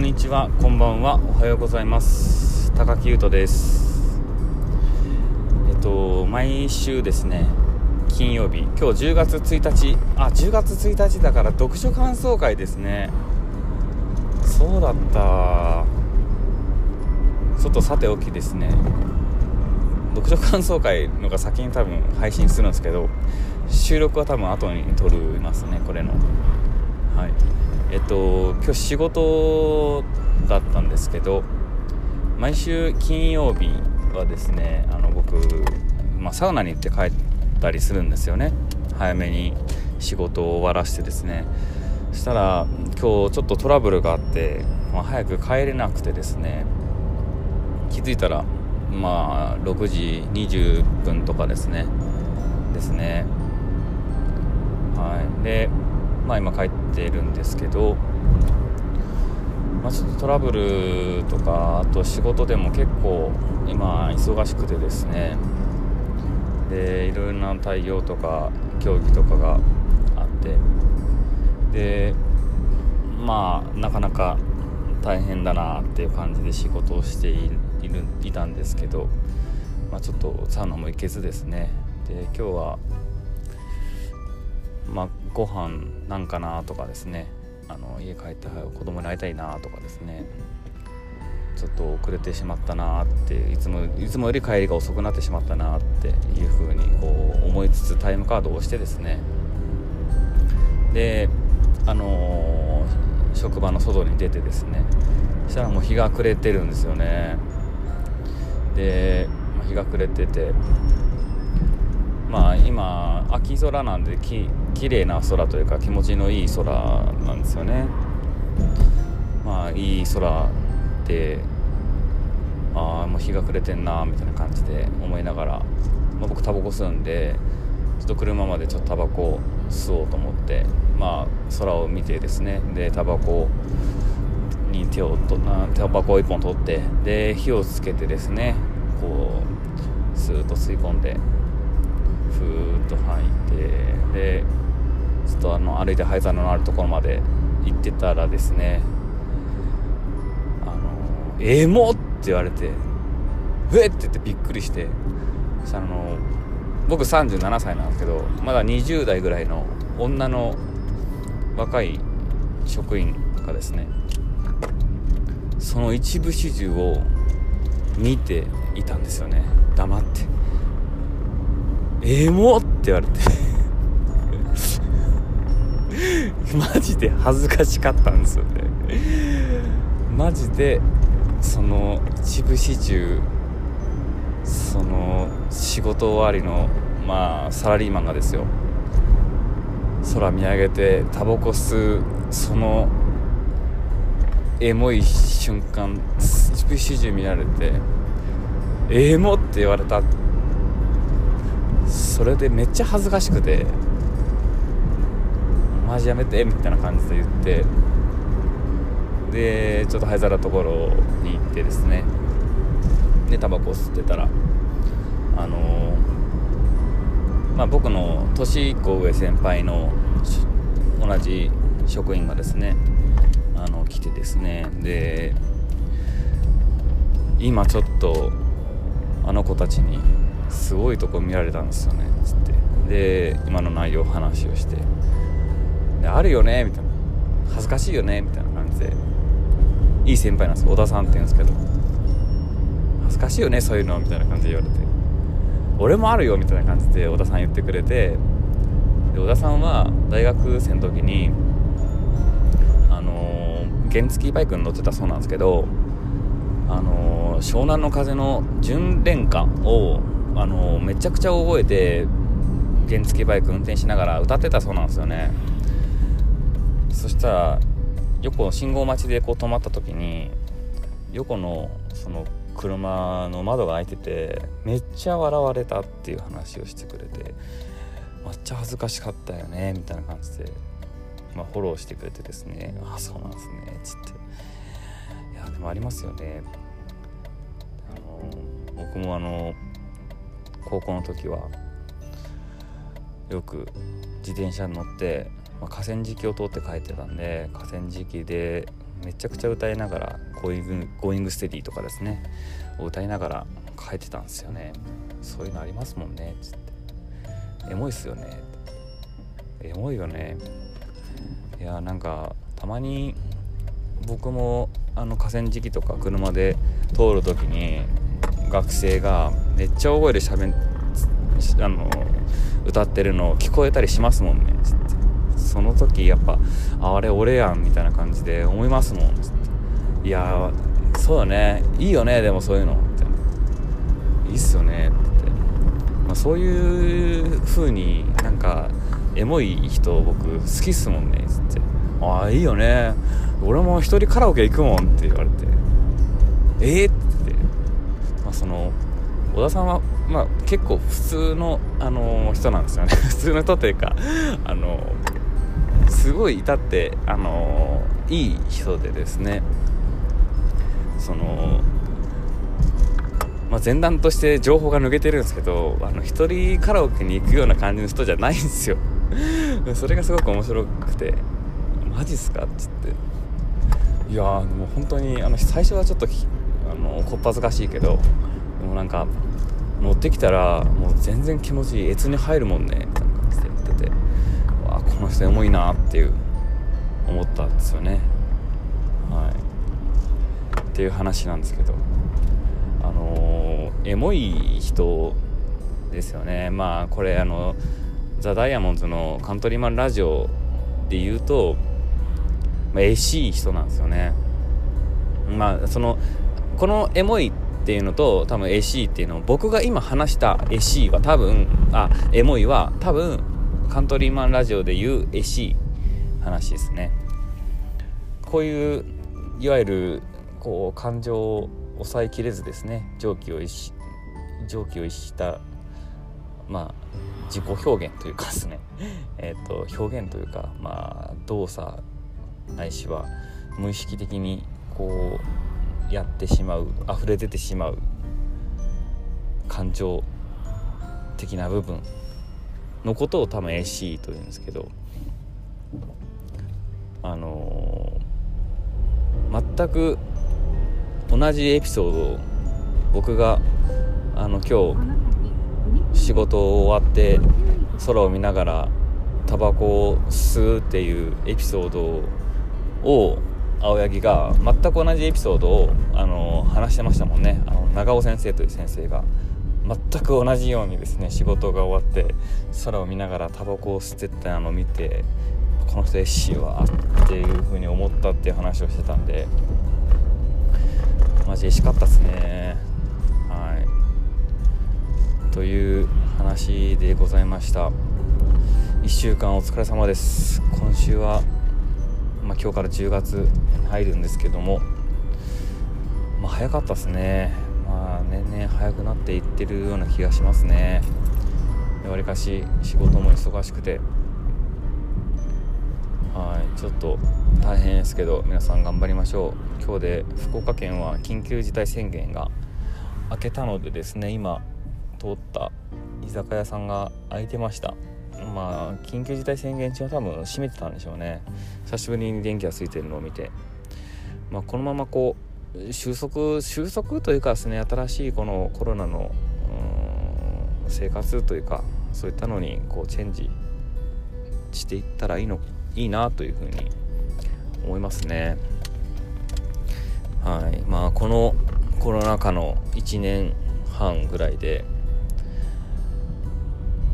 んにちは。こんばんは。おはようございます。高木優斗です。えっと毎週ですね金曜日今日10月1日あ10月1日だから読書感想会ですね。そうだった。ちょっとさておきですね。読書感想会のが先に多分配信するんですけど収録は多分後に撮りますねこれの。はい。えっと今日仕事だったんですけど毎週金曜日はですねあの僕、まあ、サウナに行って帰ったりするんですよね。早めに仕事を終わらしてですね。そしたら今日ちょっとトラブルがあって、まあ、早く帰れなくてですね気づいたらまあ6時20分とかですね。ですね。はい。でまあ今帰っているんですけどまあちょっとトラブルとかあと仕事でも結構今忙しくてですね。でいろいろな対応とか競技とかがあって。でまあなかなか大変だなっていう感じで仕事をしているいたんですけど、まあ、ちょっとサウナも行けずですね。で今日はまあご飯なんかなとかですね。あの家帰って子供に会いたいなとかですね。ちょっと遅れてしまったなっていつもいつもより帰りが遅くなってしまったなっていうふうにこう思いつつタイムカードを押してですね。であのー、職場の外に出てですね。そしたらもう日が暮れてるんですよね。で日が暮れててまあ今秋空なんでき綺麗な空というか気持ちのいい空なんですよね。まあいい空でああもう日が暮れてんなみたいな感じで思いながら、まあ、僕タバコ吸うんでちょっと車までちょっとタバコ吸おうと思ってまあ空を見てですね。でタバコに手をとタバコを1本取ってで火をつけてですねこうスーッと吸い込んでふーっと吐いてでずっとあの歩いて灰皿のあるところまで行ってたらですねあの「エモ!」って言われて「えっ!」って言ってびっくりしてあの僕37歳なんですけどまだ20代ぐらいの女の若い職員がですねその一部始終を見ていたんですよね黙って「エモ!」って言われて マジで恥ずかしかったんですよねマジでその一部始終その仕事終わりのまあサラリーマンがですよ空見上げてタバコ吸うそのエモい瞬間一部始終見られてエモって言われたってそれでめっちゃ恥ずかしくてマジやめてみたいな感じで言ってでちょっと灰皿のところに行ってですねでタバコ吸ってたらあの、まあ僕の年1個上先輩の同じ職員がですねあの来てですねで今ちょっとあの子たちにすごいとこ見られたんですよねつって。で今の内容話をして。であるよねみたいな。恥ずかしいよねみたいな感じで。いい先輩なんです。小田さんって言うんですけど。恥ずかしいよねそういうのみたいな感じで言われて。俺もあるよみたいな感じで小田さん言ってくれて。で小田さんは大学生の時にあのー、原付バイクに乗ってたそうなんですけどあのー、湘南の風の純恋歌を、あの、めちゃくちゃ覚えて原付バイク運転しながら歌ってたそうなんですよね。そしたら横信号待ちでこう止まった時に横のその車の窓が開いててめっちゃ笑われたっていう話をしてくれてめっちゃ恥ずかしかったよねみたいな感じで、まあ、フォローしてくれてですね「あそうなんですね」つって。いやでもありますよね。あの僕もあの高校の時はよく自転車に乗って、まあ、河川敷を通って帰ってたんで河川敷でめちゃくちゃ歌いながらゴーイング「ゴーイングステディ」とかですねを歌いながら帰ってたんですよね。そういうのありますもんねっつって。エモいっすよね。エモいよね。いやなんかたまに僕もあの河川敷とか車で通る時に学生がめっちゃ大声でしゃべあの歌ってるの聞こえたりしますもんね。その時やっぱあれ俺やんみたいな感じで思いますもん。いやそうだね。いいよねでもそういうの。みたいいいっすよねって、まあ、そういう風になんかエモい人僕好きっすもんねつって。ああいいよね。俺も一人カラオケ行くもんって言われて。えー、っその小田さんはまあ結構普通の、あの、人なんですよね。普通の人というかあの、すごい至ってあの、いい人でですね。そのまあ、前段として情報が抜けてるんですけどあの一人カラオケに行くような感じの人じゃないんですよ。それがすごく面白くてマジっすか？っつって。いやもう本当にあの最初はちょっとあのこっぱずかしいけどでもなんか乗ってきたらもう全然気持ちいい越に入るもんねみたいな感じで言ってて。わこの人エモいなっていう思ったんですよね。はい。っていう話なんですけど。あのー、エモい人ですよね。まあこれあのザ・ダイヤモンドのカントリーマンラジオで言うと、まあ、えしい人なんですよね。まあそのこのエモいっていうのと多分 AC っていうの僕が今話した AC は多分あエモいは多分カントリーマンラジオで言う AC 話ですね。こういういわゆるこう感情を抑えきれずですね。蒸気をし蒸気を逸したまあ自己表現というかですね。えっ、と表現というかまあ動作ないしは無意識的にこうやってしまう溢れ出てしまう感情的な部分のことを多分 AC というんですけどあのー、全く同じエピソードを僕があの今日仕事終わって空を見ながらタバコを吸うっていうエピソードを青柳が全く同じエピソードをあの話してましたもんね。あの長尾先生という先生が全く同じようにですね仕事が終わって空を見ながらタバコを吸ってたのを見てこの人エッシーはっていう風に思ったっていう話をしてたんでマジエしかったっすね。はい。という話でございました。1週間お疲れ様です。今週はまあ、今日から10月に入るんですけども、まあ、早かったですね、まあ、年々早くなっていってるような気がしますね。わりかし仕事も忙しくて。はいちょっと大変ですけど皆さん頑張りましょう。今日で福岡県は緊急事態宣言が明けたのでですね今通った居酒屋さんが開いてました。まあ緊急事態宣言中は多分閉めてたんでしょうね。久しぶりに電気がついてるのを見て、まあ、このままこう収束収束というかですね新しいこのコロナの生活というかそういったのにこうチェンジしていったらいいのいいなというふうに思いますね。はい。まあこのコロナ禍の1年半ぐらいで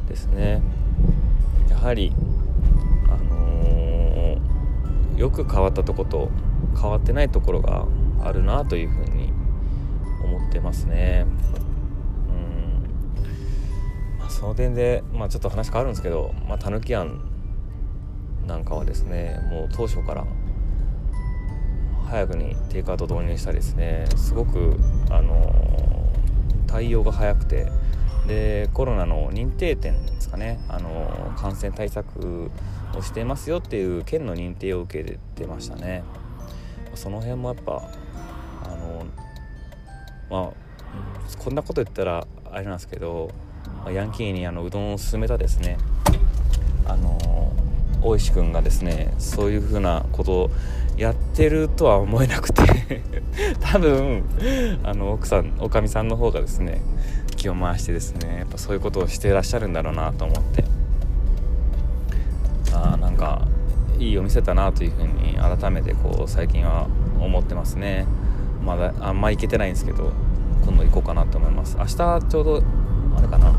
ですね。はり、あのー、よく変わったとこと変わってないところがあるなというふうに思ってますね。うんまあ、その点で、まあ、ちょっと話変わるんですけどたぬき庵なんかはですねもう当初から早くにテイクアウト導入したりですねすごく、あのー、対応が早くてでコロナの認定店ですかね。あの感染対策をしてますよっていう県の認定を受けてましたね。その辺もやっぱあのまあこんなこと言ったらあれなんですけどヤンキーにあのうどんを勧めたですね。あの大石君がですねそういうふうなことをやってるとは思えなくて。多分あの奥さんおかみさんの方がですね気を回してですねやっぱそういうことをしていらっしゃるんだろうなと思って。あなんかいいお店だなというふうに改めてこう最近は思ってますね。まだあんま行けてないんですけど今度行こうかなと思います。明日ちょうどあれかな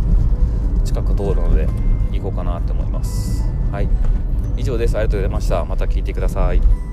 近く通るので行こうかなと思います。はい。以上です。ありがとうございました。また聞いてください。